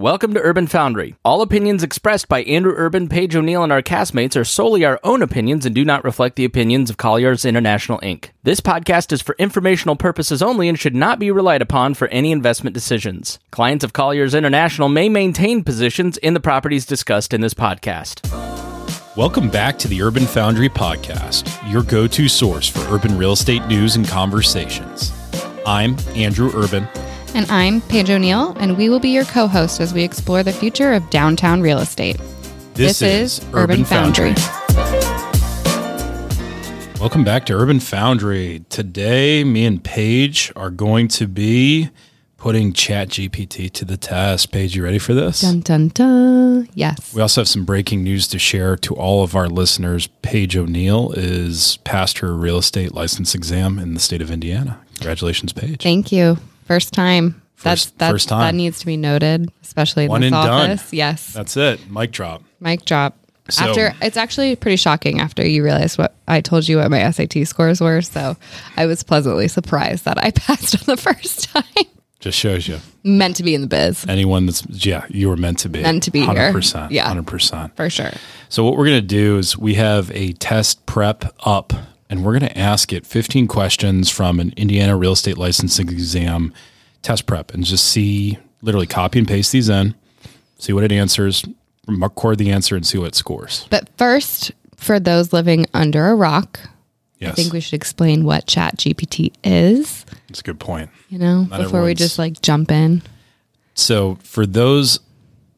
Welcome to Urban Foundry. All opinions expressed by Andrew Urban, Paige O'Neill, and our castmates are solely our own opinions and do not reflect the opinions of Colliers International Inc. This podcast is for informational purposes only and should not be relied upon for any investment decisions. Clients of Colliers International may maintain positions in the properties discussed in this podcast. Welcome back to the Urban Foundry Podcast, your go to source for urban real estate news and conversations. I'm Andrew Urban. And I'm Paige O'Neill, and we will be your co host as we explore the future of downtown real estate. This, is, Urban Foundry. Welcome back to Urban Foundry. Today, me and Paige are going to be putting Chat GPT to the test. Paige, you ready for this? Dun dun dun. Yes. We also have some breaking news to share to all of our listeners. Paige O'Neill is passed her real estate license exam in the state of Indiana. Congratulations, Paige. Thank you. First time. That's, First- that's first time. That needs to be noted, especially in One this and done. office. Yes. That's it. Mic drop. Mic drop. So- after it's actually pretty shocking after you realize what I told you what my SAT scores were. So I was pleasantly surprised that I passed on the first time. Just shows you. Meant to be in the biz Anyone that's, yeah, you were meant to be. Meant to be here. 100%. Yeah. 100%. for sure. So what we're going to do is we have a test prep up and we're going to ask it 15 questions from an Indiana real estate licensing exam test prep and just see literally copy and paste these in, see what it answers, record the answer and see what it scores. But first, for those living under a rock, Yes. I think we should explain what Chat GPT is, That's a good point. you know, before we just like jump in. So for those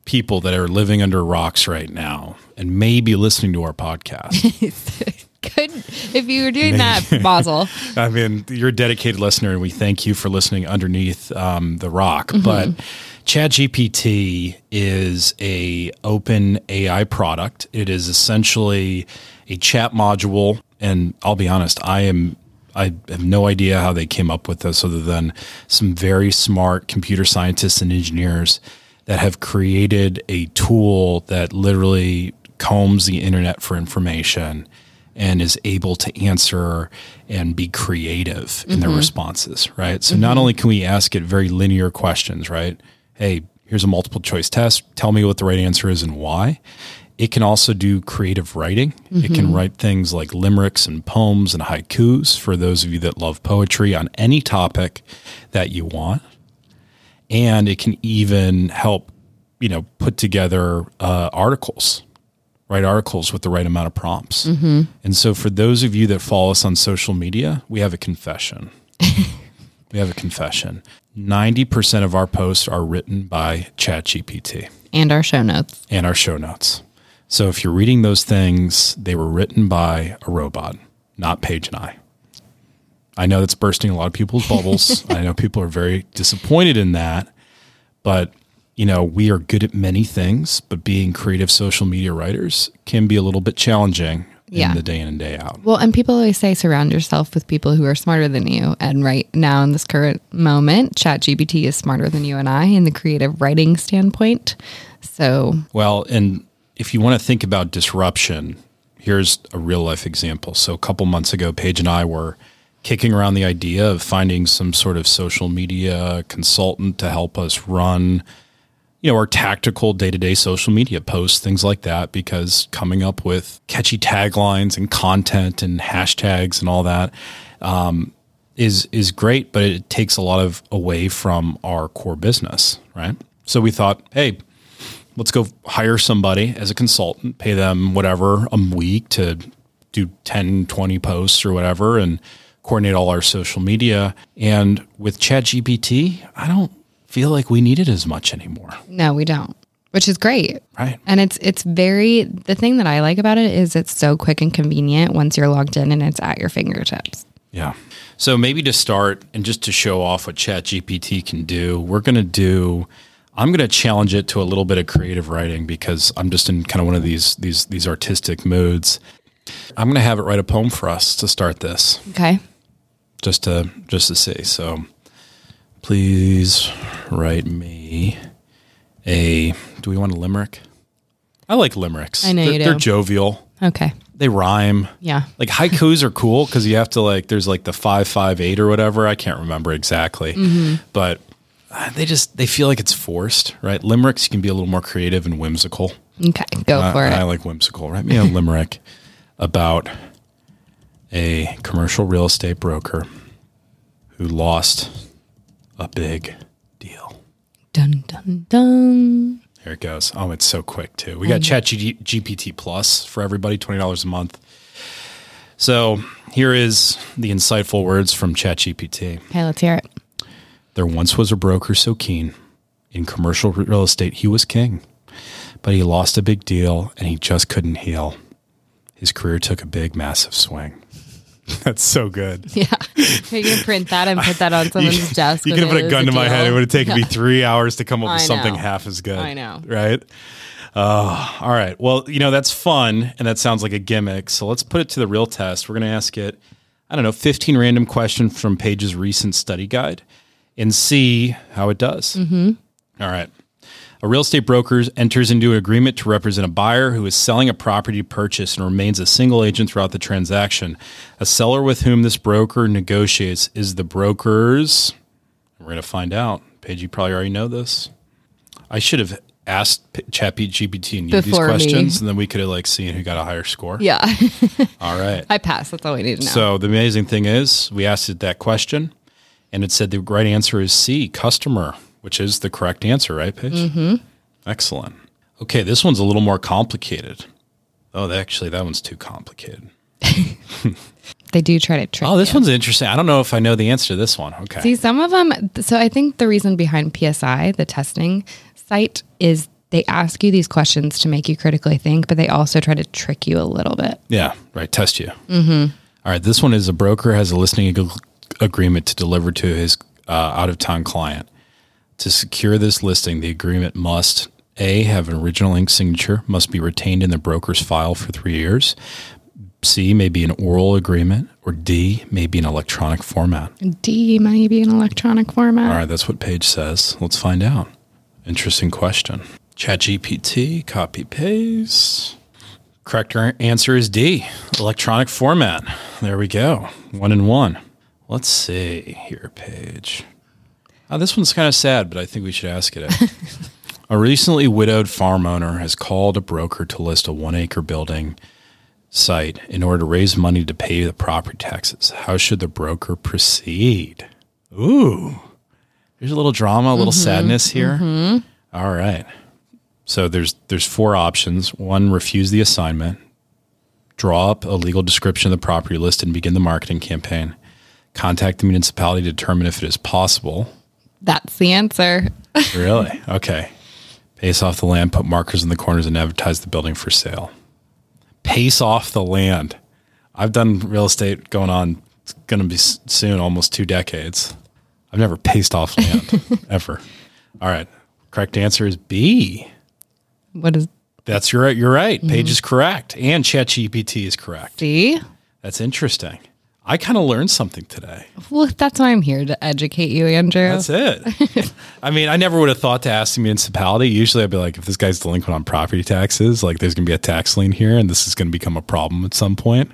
people that are living under rocks right now and maybe listening to our podcast, Good. If you were doing that, Mazel. I mean, you're a dedicated listener, and we thank you for listening underneath um, the rock. But ChatGPT is a OpenAI product. It is essentially a chat module, and I'll be honest, I am. I have no idea how they came up with this, other than some very smart computer scientists and engineers that have created a tool that literally combs the internet for information and is able to answer and be creative in their mm-hmm. responses, right? So not mm-hmm. only can we ask it very linear questions, right? Hey, here's a multiple choice test. Tell me what the right answer is and why. It can also do creative writing. It can mm-hmm. write things like limericks and poems and haikus for those of you that love poetry on any topic that you want. And it can even help, you know, put together uh, articles write articles with the right amount of prompts. Mm-hmm. And so, for those of you that follow us on social media, we have a confession. we have a confession. 90% of our posts are written by ChatGPT And our show notes. and our show notes. So, if you're reading those things, they were written by a robot, not Paige and I. I know that's bursting a lot of people's bubbles. I know people are very disappointed in that, but you know, we are good at many things, but being creative social media writers can be a little bit challenging Yeah. in the day in and day out. Well, and people always say surround yourself with people who are smarter than you. And right now, in this current moment, ChatGPT is smarter than you and I in the creative writing standpoint. So, Well, and if you want to think about disruption, here's a real life example. So a couple months ago, Paige and I were kicking around the idea of finding some sort of social media consultant to help us run, you know, our tactical day to day social media posts, things like that, because coming up with catchy taglines and content and hashtags and all that um, is is great, but it takes a lot of away from our core business, right? So we thought, hey, let's go hire somebody as a consultant, pay them whatever a week to do 10, 20 posts or whatever and coordinate all our social media. And with ChatGPT, I don't feel like we need it as much anymore. no, we don't, which is great. Right. And it's it's very the thing that I like about it is it's so quick and convenient once you're logged in and it's at your fingertips. Yeah. So maybe to start and just to show off what ChatGPT can do, we're going to do I'm going to challenge it to a little bit of creative writing because I'm just in kind of one of these these these artistic moods. I'm going to have it write a poem for us to start this. Okay. just to just to see. So please write me a do we want a limerick? I like limericks. I know they're, you do. They're jovial. Okay. They rhyme. Yeah. Like haikus are cool because you have to like there's like the five five eight or whatever. I can't remember exactly. Mm-hmm. But uh, they just they feel like it's forced, right? Limericks you can be a little more creative and whimsical. Okay, go Uh, for I it. like whimsical. Write me a limerick about a commercial real estate broker who lost a big deal. Dun dun dun. Here it goes. Oh, it's so quick too. We got oh, Chat G- GPT Plus for everybody, twenty dollars a month. So here is the insightful words from Chat GPT. Okay, let's hear it. There once was a broker so keen in commercial real estate, he was king. But he lost a big deal and he just couldn't heal. His career took a big, massive swing. That's so good. Yeah, you can print that and put that on someone's desk. You could have put a gun to my deal. head. It would have taken me three hours to come up with something half as good. I know. Right? Uh, all right. Well, you know, that's fun and that sounds like a gimmick. So let's put it to the real test. We're going to ask it, I don't know, 15 random questions from Paige's recent study guide and see how it does. Mm-hmm. right. A real estate broker enters into an agreement to represent a buyer who is selling a property to purchase and remains a single agent throughout the transaction. A seller with whom this broker negotiates is the broker's. We're going to find out. Paige, you probably already know this. I should have asked P- ChatGPT and you these Before me. questions, and then we could have like seen who got a higher score. Yeah, All right. I pass. That's all we need to know. So the amazing thing is, we asked it that question, and it said the right answer is C, customer, which is the correct answer, right, Paige? Mm-hmm. Excellent. Okay, this one's a little more complicated. Oh, actually, that one's too complicated. they do try to trick. Oh, this you. one's interesting. I don't know if I know the answer to this one. Okay. See, some of them. So I think the reason behind PSI, the testing site, is they ask you these questions to make you critically think, but they also try to trick you a little bit. Yeah, right. Test you. Mm-hmm. All right. This one is a broker has a listening ag- agreement to deliver to his uh, out of town client. To secure this listing, the agreement must A, have an original ink signature, must be retained in the broker's file for three years. C, may be an oral agreement, or D, may be an electronic format. D may be an electronic format. All right, that's what Paige says. Let's find out. Interesting question. ChatGPT, copy paste. Correct answer is D, electronic format. There we go. One and one. Let's see here, Paige. Oh, this one's kind of sad, but I think we should ask it. a recently widowed farm owner has called a broker to list a one acre building site in order to raise money to pay the property taxes. How should the broker proceed? Ooh, there's a little drama, a little mm-hmm, sadness here. Mm-hmm. All right. So there's there's four options. One, refuse the assignment, draw up a legal description of the property listed and begin the marketing campaign. Contact the municipality to determine if it is possible. That's the answer. Really? Okay. Pace off the land, put markers in the corners, and advertise the building for sale. Pace off the land. I've done real estate going on, it's going to be soon almost two decades. I've never paced off land ever. All right. Correct answer is B. What is That's your You're right. Paige mm-hmm. is correct. And ChatGPT is correct. D? That's interesting. I kind of learned something today. Well, that's why I'm here to educate you, Andrew. That's it. I mean, I never would have thought to ask the municipality. Usually I'd be like, if this guy's delinquent on property taxes, like there's going to be a tax lien here and this is going to become a problem at some point.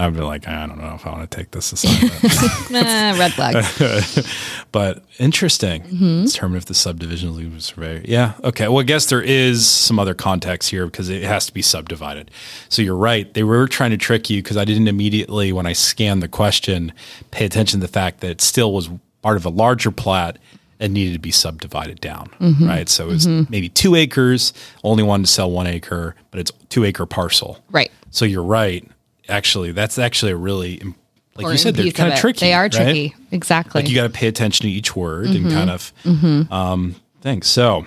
I'd be like, I don't know if I want to take this assignment. nah, red flag. but interesting. Mm-hmm. Determine if the subdivision legal survey. Yeah. Okay. Well, I guess there is some other context here because it has to be subdivided. So you're right. They were trying to trick you because I didn't immediately, when I scanned the question, pay attention to the fact that it still was part of a larger plat and needed to be subdivided down. Mm-hmm. Right. So it was mm-hmm. maybe two acres, only wanted to sell one acre, but it's two acre parcel. right. So you're right. Actually, that's actually a really, like you said, they're kind of of tricky. They are right? tricky. Exactly. Like you got to pay attention to each word and kind of um, things. So,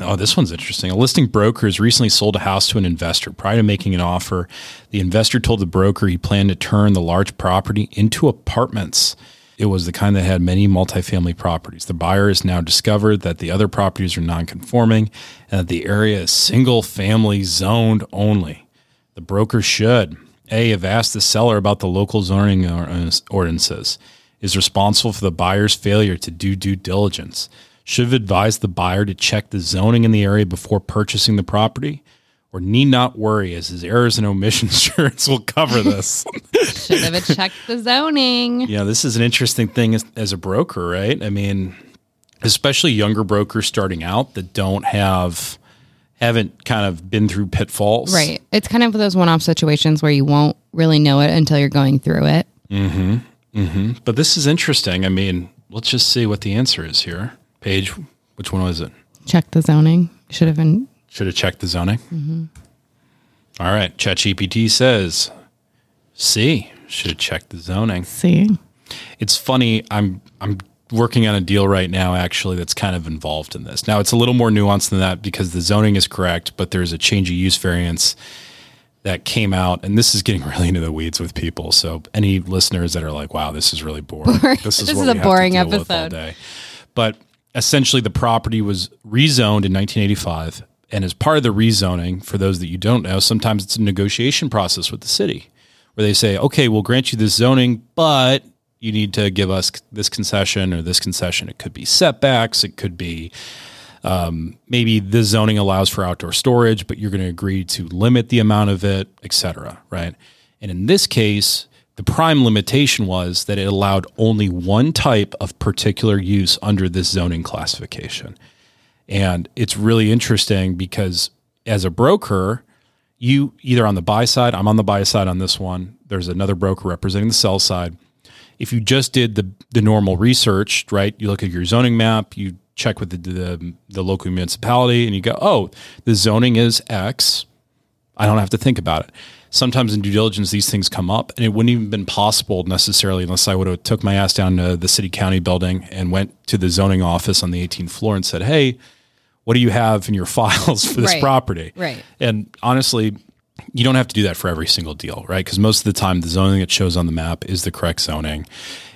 oh, this one's interesting. A listing broker has recently sold a house to an investor. Prior to making an offer, the investor told the broker he planned to turn the large property into apartments. It was the kind that had many multifamily properties. The buyer has now discovered that the other properties are non-conforming and that the area is single family zoned only. The broker should A, have asked the seller about the local zoning or- uh, ordinances, is responsible for the buyer's failure to do due diligence, should have advised the buyer to check the zoning in the area before purchasing the property, or need not worry as his errors and omissions insurance will cover this. Should have checked the zoning. yeah, this is an interesting thing as, as a broker, right? I mean, especially younger brokers starting out that don't have haven't kind of been through pitfalls. Right. It's kind of those one off situations where you won't really know it until you're going through it. Mm-hmm. Mm-hmm. But this is interesting. I mean, let's just see what the answer is here. Paige, which one was it? Check the zoning. Should have been Should have checked the zoning. Mm-hmm. All right. ChatGPT says C. Should have checked the zoning. see. It's funny. I'm I'm working on a deal right now actually that's kind of involved in this. Now it's a little more nuanced than that because the zoning is correct, but there's a change of use variance that came out, and this is getting really into the weeds with people. So any listeners that are like, "Wow, this is really boring," this is This is a we have to boring deal with all episode. day. But essentially, the property was rezoned in 1985, and as part of the rezoning, for those that you don't know, sometimes it's a negotiation process with the city where they say, "Okay, we'll grant you this zoning, but." You need to give us this concession or this concession. It could be setbacks. It could be um, maybe the zoning allows for outdoor storage, but you're going to agree to limit the amount of it, et cetera, right? And in this case, the prime limitation was that it allowed only one type of particular use under this zoning classification. And it's really interesting because as a broker, you either on the buy side, I'm on the buy side on this one. There's another broker representing the sell side. If you just did the the normal research, right? You look at your zoning map, you check with the the, the local municipality, and you go, "Oh, the zoning is X." I don't have to think about it. Sometimes in due diligence, these things come up, and it wouldn't even been possible necessarily unless I would have took my ass down to the city county building and went to the zoning office on the 18th floor and said, "Hey, what do you have in your files for this Right. property?" Right. And honestly, you don't have to do that for every single deal, right? Because most of the time, the zoning that shows on the map is the correct zoning.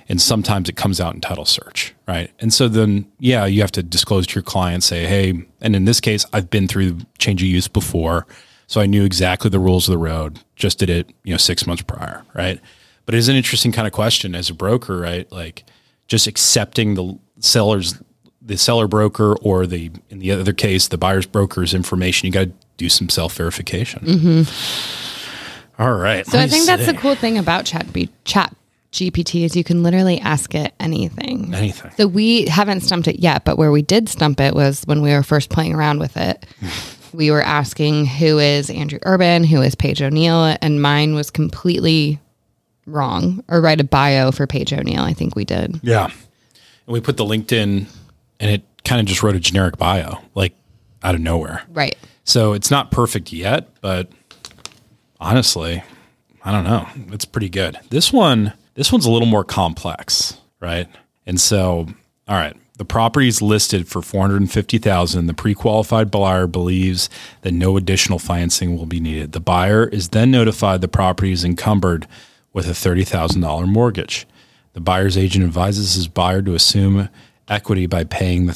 And sometimes it comes out in title search, right? And so then, yeah, you have to disclose to your client, say, hey, and in this case, I've been through change of use before. So I knew exactly the rules of the road, just did it, you know, six months prior, right? But it is an interesting kind of question as a broker, right? Like just accepting the seller's the seller broker or the in the other case the buyer's broker's information you got to do some self verification mm-hmm. All right So I think that's the cool thing about Chat B- Chat GPT is you can literally ask it anything. anything So we haven't stumped it yet, but where we did stump it was when we were first playing around with it. we were asking who is Andrew Urban, who is Paige O'Neill, and mine was completely wrong. Or write a bio for Paige O'Neill. I think we did. yeah and we put the linkedin and it kind of just wrote a generic bio like out of nowhere. Right. so it's not perfect yet but honestly i don't know. It's pretty good. This one this one's a little more complex right? And so all right the property is listed for 450000 the pre-qualified buyer believes that no additional financing will be needed. The buyer is then notified the property is encumbered with a $30000 mortgage. The buyer's agent advises his buyer to assume equity by paying the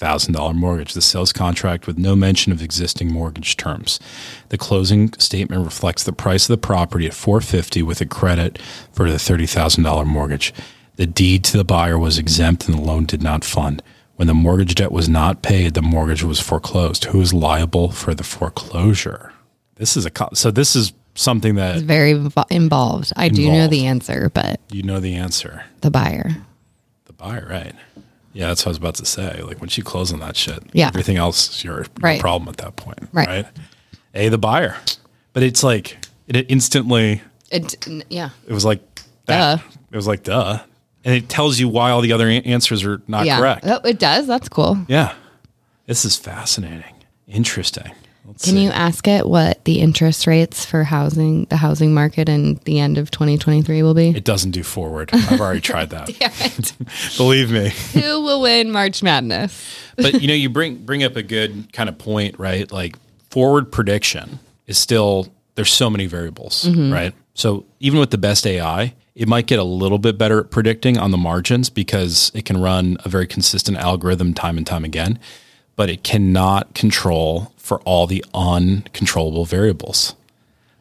$30,000 mortgage. The sales contract with no mention of existing mortgage terms. The closing statement reflects the price of the property at 450 with a credit for the $30,000 mortgage. The deed to the buyer was exempt and the loan did not fund. When the mortgage debt was not paid, the mortgage was foreclosed. Who is liable for the foreclosure? This is a co- so this is something that Very invo- involved. I do know the answer, but you know the answer. the buyer. The buyer, right? Yeah, that's what I was about to say. Like when she closed on that shit, Yeah. everything else is your, your Right. problem at that point, Right. right? A the buyer, but it's like it instantly. It, yeah. It was like that. Duh. It was like duh, and it tells you why all the other answers are not Yeah. correct. Oh, it does. That's cool. Yeah, this is fascinating, interesting. Let's Can see. you ask it what the interest rates for housing, the housing market in the end of 2023 will be? It doesn't do forward. I've already tried that. Believe me. Who will win March Madness? but you know, you bring bring up a good kind of point, right? Like forward prediction is still there's so many variables, mm-hmm. right? So even with the best AI, it might get a little bit better at predicting on the margins because it can run a very consistent algorithm time and time again, but it cannot control for all the uncontrollable variables,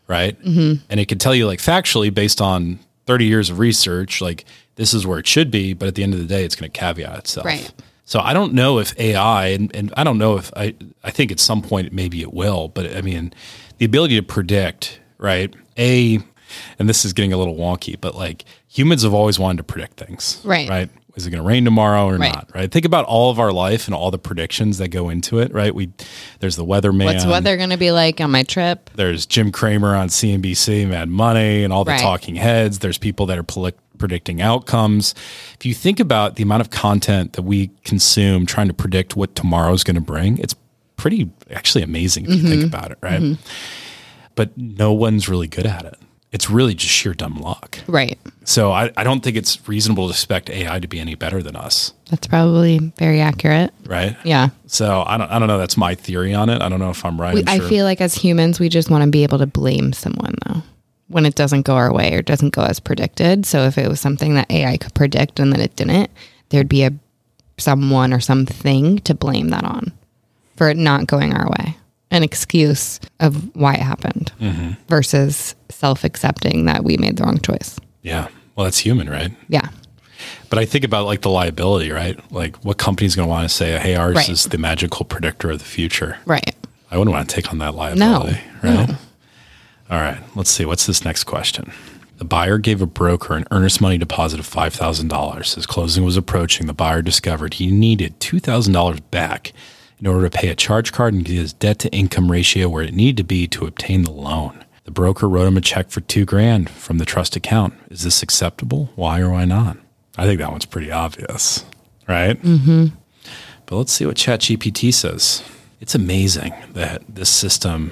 right? Mm-hmm. And it can tell you like factually based on 30 years of research, like this is where it should be, but at the end of the day, it's going to caveat itself. Right. So I don't know if AI, and, and I don't know if I, I think at some point maybe it will, but I mean, the ability to predict, right? A, and this is getting a little wonky, but like humans have always wanted to predict things, Right. Right. Is it going to rain tomorrow or Right. not? Right. Think about all of our life and all the predictions that go into it. Right. We there's the weatherman. What's weather going to be like on my trip? There's Jim Cramer on CNBC, Mad Money, and all the Right. talking heads. There's people that are predicting outcomes. If you think about the amount of content that we consume trying to predict what tomorrow's going to bring, it's pretty actually amazing if you think mm-hmm. about it, right? Mm-hmm. But no one's really good at it. It's really just sheer dumb luck. Right. So I, I don't think it's reasonable to expect AI to be any better than us, That's probably very accurate. right? Yeah. So I don't I don't know. That's my theory on it. I don't know if I'm right. We, I'm I feel like as humans, we just want to be able to blame someone though when it doesn't go our way or doesn't go as predicted. So if it was something that AI could predict and then it didn't, there'd be a someone or something to blame that on for it not going our way. An excuse of why it happened Mm-hmm. versus self accepting that we made the wrong choice. yeah. Well, that's human, right? Yeah. But I think about like the liability, right? Like what company's going to want to say, "Hey, ours Right. is the magical predictor of the future." Right. I wouldn't want to take on that liability, no. right? All right, let's see. What's this next question? The buyer gave a broker an earnest money deposit of five thousand dollars. As closing was approaching, the buyer discovered he needed two thousand dollars back in order to pay a charge card and get his debt to income ratio where it needed to be to obtain the loan. The broker wrote him a check for two grand from the trust account. Is this acceptable? Why or why not? I think that one's pretty obvious, right? Mm-hmm. But let's see what ChatGPT says. It's amazing that this system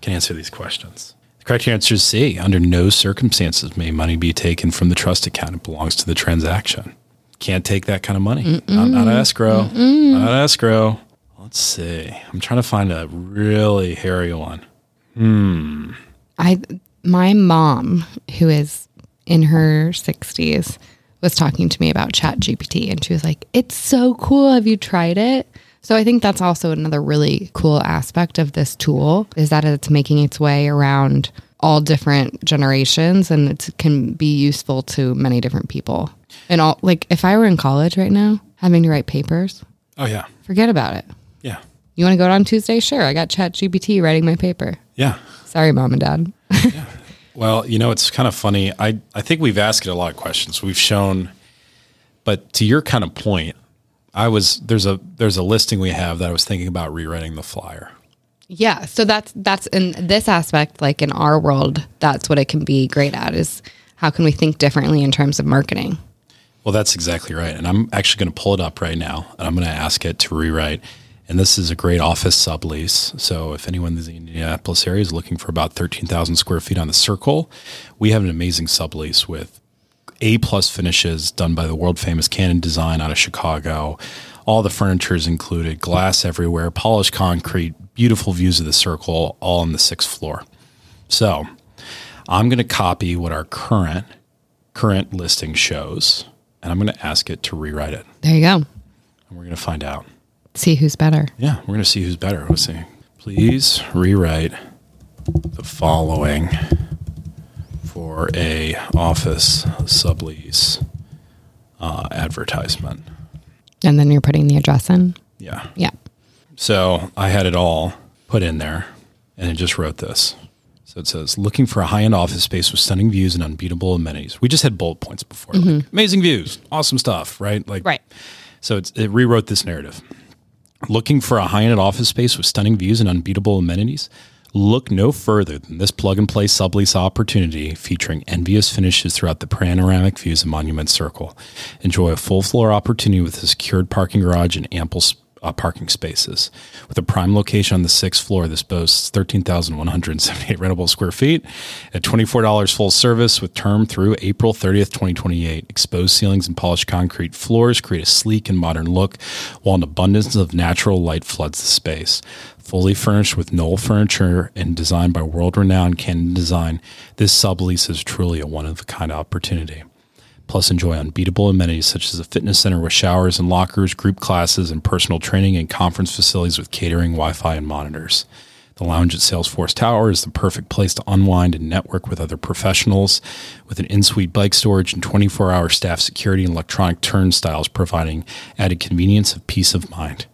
can answer these questions. The correct answer is C. Under no circumstances may money be taken from the trust account. It belongs to the transaction. Can't take that kind of money. Not, not escrow. Not escrow. Let's see. I'm trying to find a really hairy one. I my mom, who is in her sixties, was talking to me about Chat GPT and she was like, It's so cool. Have you tried it? So I think that's also another really cool aspect of this tool is that it's making its way around all different generations and it can be useful to many different people. And all like if I were in college right now having to write papers, Oh, yeah. forget about it. Yeah. You want to go out on Tuesday? Sure. I got Chat GPT writing my paper. Yeah. Sorry, mom and dad. Well, you know, it's kind of funny. I, I think we've asked it a lot of questions. We've shown, but to your kind of point, I was there's a there's a listing we have that I was thinking about rewriting the flyer. Yeah, so that's that's in this aspect, like in our world, that's what it can be great at is how can we think differently in terms of marketing? Well, that's exactly right. And I'm actually going to pull it up right now and I'm going to ask it to rewrite. And this is a great office sublease. So if anyone in the Indianapolis area is looking for about 13,000 square feet on the circle, we have an amazing sublease with A plus finishes done by the world famous CannonDesign out of Chicago. All the furniture is included, glass everywhere, polished concrete, beautiful views of the circle, all on the sixth floor. So I'm going to copy what our current current listing shows, and I'm going to ask it to rewrite it, There you go. and we're going to find out. See who's better. Yeah, we're going to see who's better. Let's see. Please rewrite the following for a office sublease uh, advertisement. And then you're putting the address in. Yeah. Yeah. So I had it all put in there, and it just wrote this. So it says, looking for a high end office space with stunning views and unbeatable amenities. We just had bullet points before. like, amazing views, awesome stuff, right? Like, Right. So it's, it rewrote this narrative. Looking for a high end office space with stunning views and unbeatable amenities? Look no further than this plug and play sublease opportunity featuring envious finishes throughout the panoramic views of Monument Circle. Enjoy a full floor opportunity with a secured parking garage and ample uh, parking spaces. With a prime location on the sixth floor, this boasts 13,178 rentable square feet at $24 full service with term through April 30th, 2028. Exposed ceilings and polished concrete floors create a sleek and modern look, while an abundance of natural light floods the space. Fully furnished with Knoll furniture and designed by world renowned CannonDesign, this sublease is truly a one of a kind opportunity. Plus, enjoy unbeatable amenities such as a fitness center with showers and lockers, group classes, and personal training and conference facilities with catering, Wi Fi, and monitors. The lounge at Salesforce Tower is the perfect place to unwind and network with other professionals, with an in suite bike storage and 24 hour staff security and electronic turnstiles providing added convenience of peace of mind.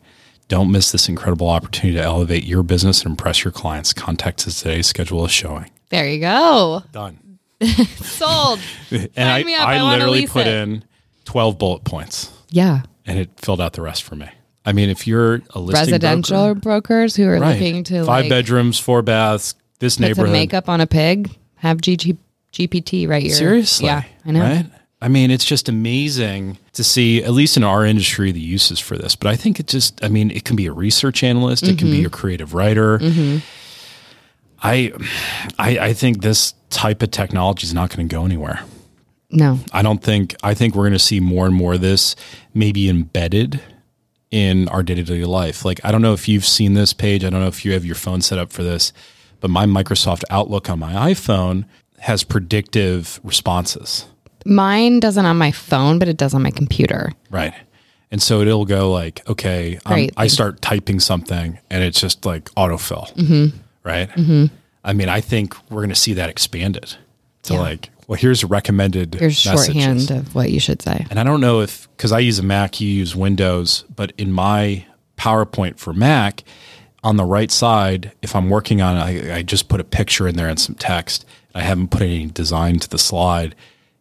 Don't miss this incredible opportunity to elevate your business and impress your clients. Contact us today, schedule a showing. There you go. Done. Sold. And Sign I. I, I literally put it. in 12 bullet points. Yeah. and it filled out the rest for me. I mean, if you're a listing Residential broker- brokers who are right, looking to five like bedrooms, four baths, this neighborhood, makeup on a pig, have GG, GPT right here. seriously, Yeah, I know. right? I mean, it's just amazing to see, at least in our industry, the uses for this. But I think it just, I mean, it can be a research analyst, it can Mm-hmm. be a creative writer. I, I, I think this type of technology is not going to go anywhere. No. I don't think I think we're going to see more and more of this maybe embedded in our day-to-day life. Like I don't know if you've seen this page, I don't know if you have your phone set up for this, but my Microsoft Outlook on my iPhone has predictive responses. Mine doesn't on my phone, but it does on my computer. Right. And so it'll go like, okay, um, I start typing something and it's just like autofill. Mm-hmm. Right. Mm-hmm. I mean, I think we're going to see that expanded to Yeah. like, well, here's a recommended Here's shorthand of what you should say. And I don't know if because I use a Mac, you use Windows, but in my PowerPoint for Mac, on the right side, if I'm working on it, I, I just put a picture in there and some text. I haven't put any design to the slide.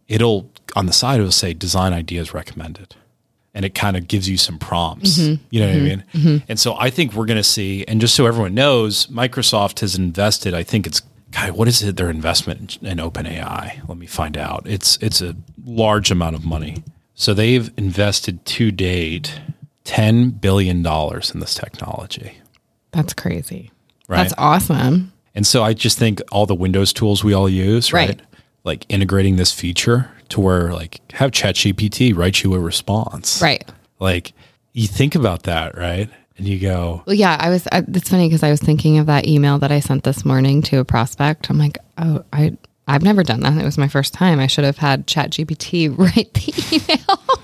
It'll on the side it'll say design ideas recommended. And it kind of gives you some prompts. Mm-hmm. You know what I mean? And so I think we're going to see, and just so everyone knows, Microsoft has invested. I think it's God, what is it? Their investment in, in OpenAI. Let me find out. It's it's a large amount of money. So they've invested to date ten billion dollars in this technology. That's crazy. Right. That's awesome. And so I just think all the Windows tools we all use, right? Right. Like integrating this feature to where like have ChatGPT write you a response. Right. Like you think about that, right? And you go, Well, yeah, I was. I, it's funny because I was thinking of that email that I sent this morning to a prospect. I'm like, oh, I I've never done that. It was my first time. I should have had ChatGPT write the email.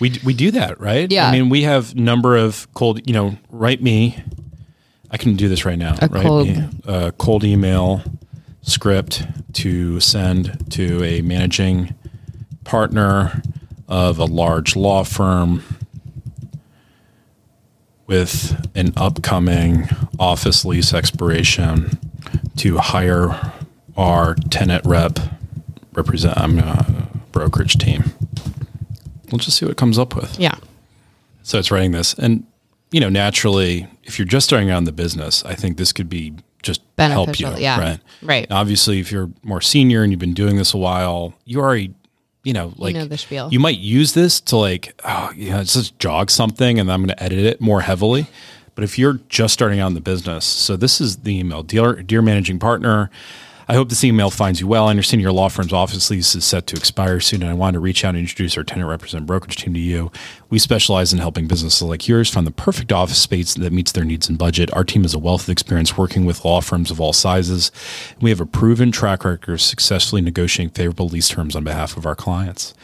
we we do that, right? Yeah. I mean, we have number of cold, you know, write me. I can do this right now. A write cold- a cold email script to send to a managing partner of a large law firm with an upcoming office lease expiration to hire our tenant rep represent um, uh, brokerage team. We'll just see what it comes up with. yeah. So it's writing this, and you know, naturally, if you're just starting out in the business, I think this could be just help you, Beneficial, yeah. right? Right. Now, obviously, if you're more senior and you've been doing this a while, you already, you know, like know the spiel. you might use this to like, oh, you know, just jog something, and I'm going to edit it more heavily. But if you're just starting out in the business, so this is the email, dear, dear managing partner. I hope this email finds you well. I understand your law firm's office lease is set to expire soon, and I wanted to reach out and introduce our tenant represent brokerage team to you. We specialize in helping businesses like yours find the perfect office space that meets their needs and budget. Our team has a wealth of experience working with law firms of all sizes. We have a proven track record of successfully negotiating favorable lease terms on behalf of our clients.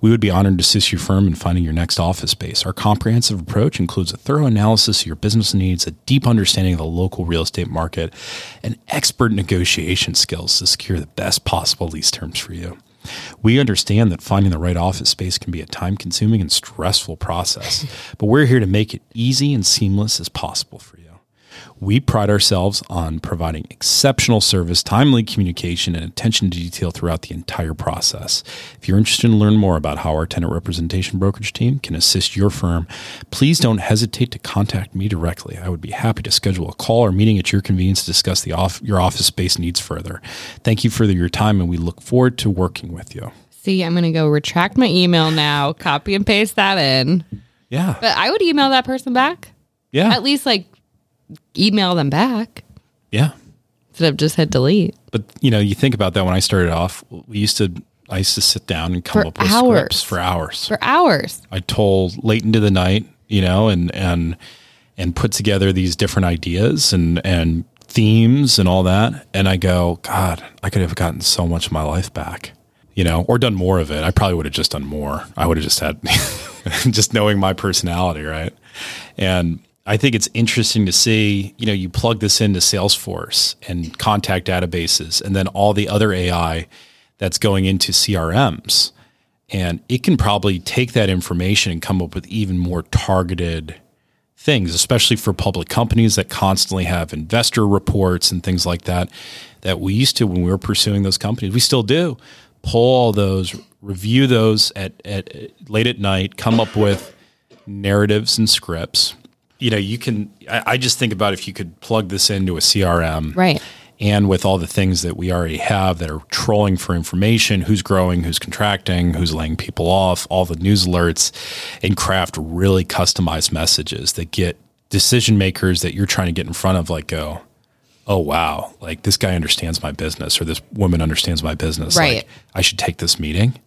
We would be honored to assist your firm in finding your next office space. Our comprehensive approach includes a thorough analysis of your business needs, a deep understanding of the local real estate market, and expert negotiation skills to secure the best possible lease terms for you. We understand that finding the right office space can be a time consuming and stressful process, but we're here to make it easy and seamless as possible for you. We pride ourselves on providing exceptional service, timely communication, and attention to detail throughout the entire process. If you're interested in learn more about how our tenant representation brokerage team can assist your firm, please don't hesitate to contact me directly. I would be happy to schedule a call or meeting at your convenience to discuss the off, your office space needs further. Thank you for your time, and we look forward to working with you. See, I'm going to go retract my email now, copy and paste that in. Yeah, But I would email that person back. yeah, At least like email them back yeah. instead of just hit delete. But you know, you think about that. When I started off, we used to. I used to sit down and come For up with hours. scripts for hours. For hours. I told late into the night, you know, and and and put together these different ideas and and themes and all that. And I go, God, I could have gotten so much of my life back, you know, or done more of it. I probably would have just done more. I would have just had just knowing my personality, right? And I think it's interesting to see, you know, you plug this into Salesforce and contact databases and then all the other AI that's going into CRMs. And it can probably take that information and come up with even more targeted things, especially for public companies that constantly have investor reports and things like that, that we used to when we were pursuing those companies. We still do, pull all those, review those at, at late at night, come up with narratives and scripts. You know, you can. I, I just think about if you could plug this into a CRM, Right. and with all the things that we already have that are trolling for information who's growing who's contracting who's laying people off all the news alerts and craft really customized messages that get decision makers that you're trying to get in front of like go oh wow like this guy understands my business or this woman understands my business Right. like i should take this meeting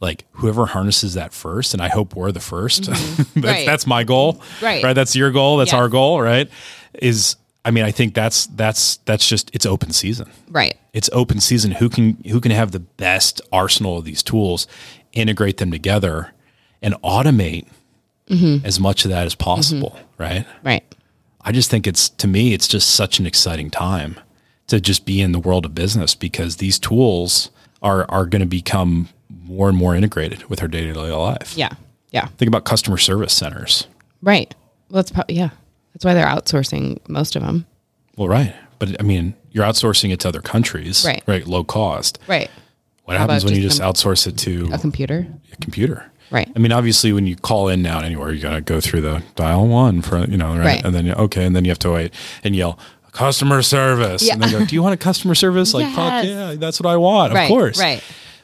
like whoever harnesses that first and i hope we're the 1st that's, Mm-hmm. Right. that's my goal Right. right that's your goal that's Yeah. our goal right is i mean i think that's that's that's just it's open season Right. it's open season who can who can have the best arsenal of these tools integrate them together and automate as much of that as possible right Right. i just think it's to me it's just such an exciting time to just be in the world of business because these tools are are going to become more and more integrated with our day-to-day life Yeah. Yeah. think about customer service centers Right. Well, that's probably, yeah. That's why they're outsourcing most of them. well right but i mean you're outsourcing it to other countries Right. right low cost Right. what How happens when you just just outsource it to A computer. a computer. Right. I mean, obviously, when you call in now anywhere, you got to go through the dial one for you know, right? Right. And then you- okay, and then you have to wait and yell customer service, and they go, do you want a customer service? Like, fuck yeah, that's what I want, Right, of course, right.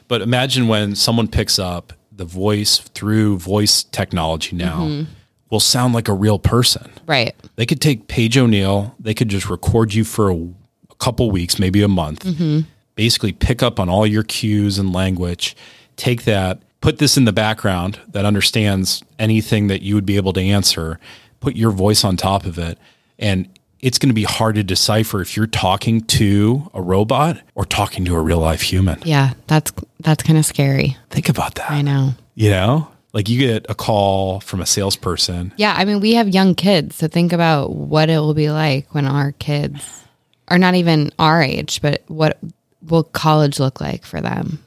But imagine when someone picks up the voice through voice technology now, Mm-hmm. will sound like a real person. Right. They could take Paige O'Neill, they could just record you for a, a couple weeks, maybe a month, Mm-hmm. basically pick up on all your cues and language, take that, put this in the background that understands anything that you would be able to answer, put your voice on top of it, and it's going to be hard to decipher if you're talking to a robot or talking to a real life human. Yeah. That's, that's kind of scary. Think about that. I know. You know, like you get a call from a salesperson Yeah. I mean, we have young kids. So think about what it will be like when our kids are not even our age, but what will college look like for them?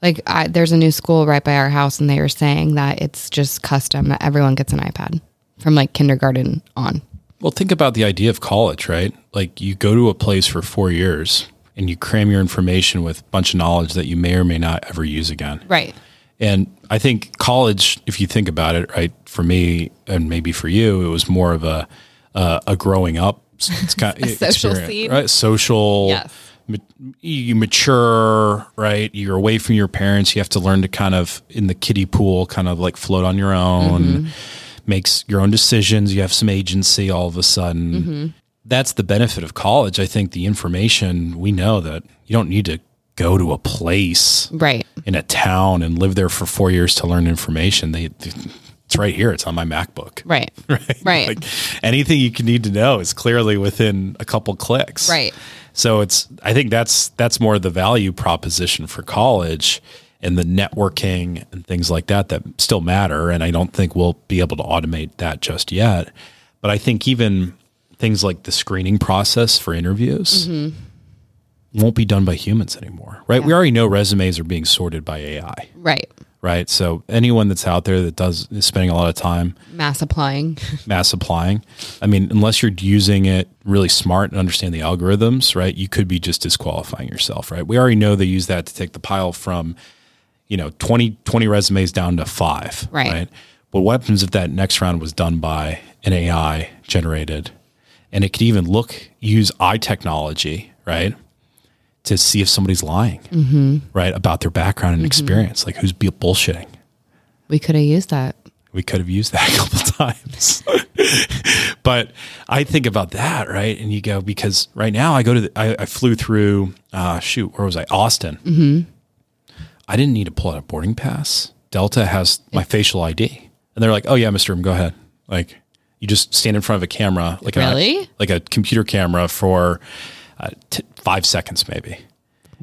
Like, I, there's a new school right by our house, and they were saying that it's just custom that everyone gets an iPad from like kindergarten on. Well, think about the idea of college, right? Like you go to a place for four years and you cram your information with a bunch of knowledge that you may or may not ever use again. Right. And I think college, if you think about it, right, for me and maybe for you, it was more of a uh, a growing up it's kind of social scene. right? Social. Yes. ma- You mature, right? You're away from your parents. You have to learn to kind of in the kiddie pool, kind of like float on your own, Mm-hmm. Makes your own decisions. You have some agency all of a sudden. Mm-hmm. That's the benefit of college. I think the information we know that you don't need to go to a place Right. in a town and live there for four years to learn information. They, it's right here. It's on my MacBook. Right. Right. Right. Like anything you can need to know is clearly within a couple clicks. Right. So it's I think that's that's more the value proposition for college and the networking and things like that that still matter. And I don't think we'll be able to automate that just yet. But I think even things like the screening process for interviews mm-hmm. won't be done by humans anymore. Right. We already know resumes are being sorted by AI. Right. Right. So anyone that's out there that does is spending a lot of time Mass applying. mass applying. I mean, unless you're using it really smart and understand the algorithms, right? You could be just disqualifying yourself, right? We already know they use that to take the pile from, you know, 20, 20 resumes down to five, Right. But what happens if that next round was done by an AI generated and it could even look, use eye technology, right? To see if somebody's lying, right? About their background and experience, like who's be bullshitting We could have used that. we could have used that a couple times. but I think about that, right? And you go because right now I go to the, I, I flew through uh, shoot where was I Austin. Mm-hmm. I didn't need to pull out a boarding pass. Delta has my facial ID, and they're like, "Oh yeah, Mister, go ahead." Like you just stand in front of a camera, like Really? a, like a computer camera for uh, t- five seconds maybe.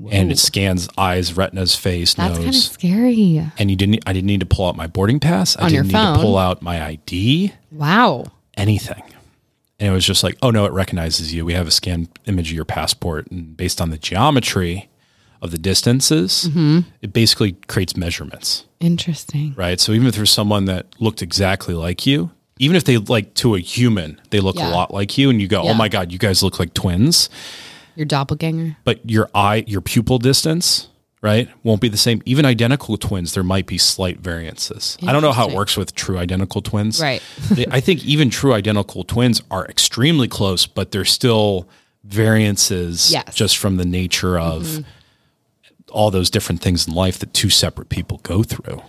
And it scans eyes, retinas, face, That's nose kind of scary. and you didn't I didn't need to pull out my boarding pass. I On your didn't need phone. to pull out my ID, Wow. anything. And it was just like, oh no, it recognizes you. We have a scanned image of your passport, and based on the geometry of the distances, Mm-hmm. it basically creates measurements, Interesting. right? So even if there's someone that looked exactly like you, even if they like to a human, they look Yeah. a lot like you, and you go, Yeah. oh my god, you guys look like twins Your doppelganger. but your eye, your pupil distance, right? Won't be the same. Even identical twins, there might be slight variances. I don't know how it works with true identical twins. Right. They- I think even true identical twins are extremely close, but there's still variances Yes. just from the nature of all those different things in life that two separate people go through.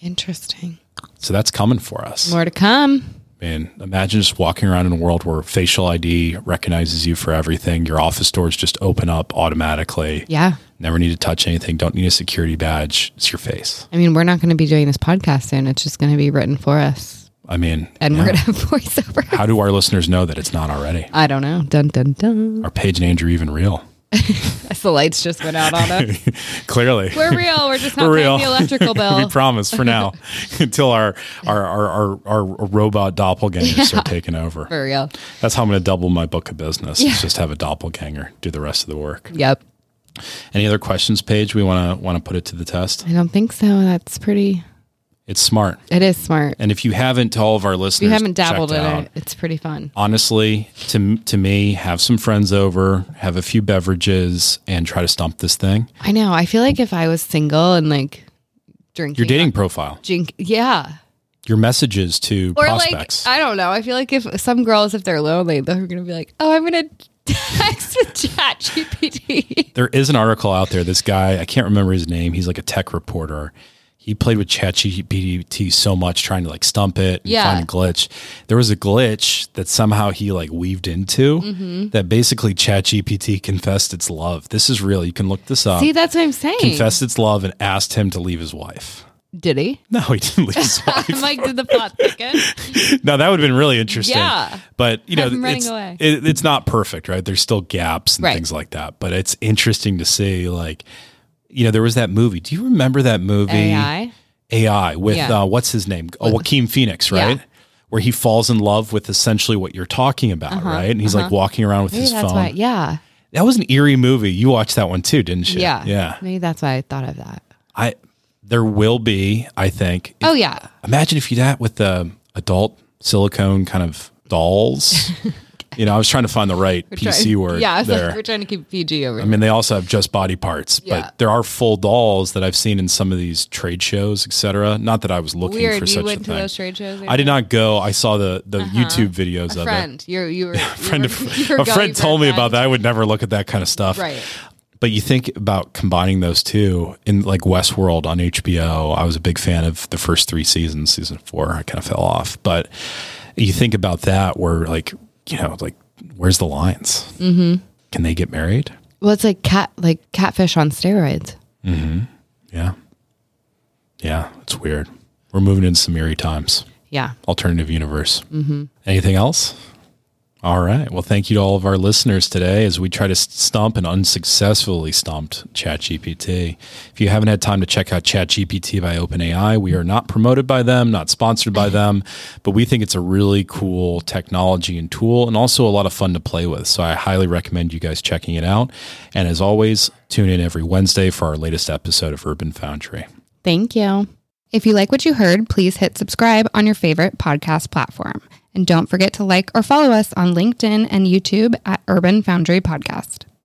Interesting. So that's coming for us. More to come. And imagine just walking around in a world where facial ID recognizes you for everything. Your office doors just open up automatically. Yeah. Never need to touch anything. Don't need a security badge. It's your face. I mean, we're not going to be doing this podcast soon. It's just going to be written for us. I mean, And yeah. we're going to have voiceover. how do our listeners know that it's not already? I don't know. Dun, dun, dun. Are Paige and Andrew even real? As the lights just went out on us. Clearly. We're real. We're just not We're paying real. the electrical bill. we promise for now until our our, our, our, our robot doppelgangers are taking over. for real. That's how I'm going to double my book of business. Yeah. Just have a doppelganger do the rest of the work. Yep. Any other questions, Paige? We want to want to put it to the test. I don't think so. That's pretty, It's smart. it is smart. And if you haven't, to all of our If listeners, you haven't dabbled in out, it, it's pretty fun. honestly, to to me, have some friends over, have a few beverages, and try to stump this thing. I know. I feel like if I was single and like drinking, Your dating profile, drink, yeah. your messages to Or prospects. like, I don't know. I feel like if some girls, if they're lonely, they're going to be like, oh, I'm going to text with ChatGPT. there is an article out there. This guy, I can't remember his name. He's like a tech reporter. He played with ChatGPT so much, trying to like stump it and Yeah. find a glitch. There was a glitch that somehow he like weaved into Mm-hmm. that basically ChatGPT confessed its love. This is real. You can look this up. See, that's what I'm saying. confessed its love and asked him to leave his wife. Did he? No, he didn't leave his wife. I'm like, did the plot thicken? no, that would have been really interesting. Yeah. But you know, Have him running it's, it- it's not perfect, right? There's still gaps and Right. things like that. But it's interesting to see, like, you know, there was that movie. Do you remember that movie? AI? AI with Yeah. uh, what's his name? Oh, Joaquin Phoenix, right? Yeah. Where he falls in love with essentially what you're talking about, right? And he's like walking around with Uh-huh. Maybe his phone. why. Yeah. That was an eerie movie. You watched that one too, didn't you? Yeah. Yeah. Maybe that's why I thought of that. I there will be, I think. Oh, yeah. Imagine if you did that with the adult silicone kind of dolls. you know, I was trying to find the right PC Trying- word Yeah. There. like, we're trying to keep PG over I mean, they also have just body parts, Yeah. but there are full dolls that I've seen in some of these trade shows, etc. Not that I was looking Weird. for You such went a to thing. those trade shows? I did not go. I saw the the uh-huh. YouTube videos something? of friend. You're, you were, it. Friend of, a friend told me about that. I would never look at that kind of stuff. Right. But you think about combining those two in like Westworld on HBO. I was a big fan of the first three seasons. Season four, I kind of fell off. But you think about that, where like you know, like where's the lines? Mm-hmm. Can they get married? Well, it's like cat, like catfish on steroids. Yeah, yeah. It's weird. We're moving into some eerie times. Yeah. Alternative universe. Mm-hmm. Anything else? All right. Well, thank you to all of our listeners today as we try to stump and unsuccessfully stumped ChatGPT. If you haven't had time to check out ChatGPT by OpenAI, we are not promoted by them, not sponsored by them, but we think it's a really cool technology and tool and also a lot of fun to play with. So I highly recommend you guys checking it out. And as always, tune in every Wednesday for our latest episode of Urban Foundry. Thank you. If you like what you heard, please hit subscribe on your favorite podcast platform. And don't forget to like or follow us on LinkedIn and YouTube at Urban Foundry Podcast.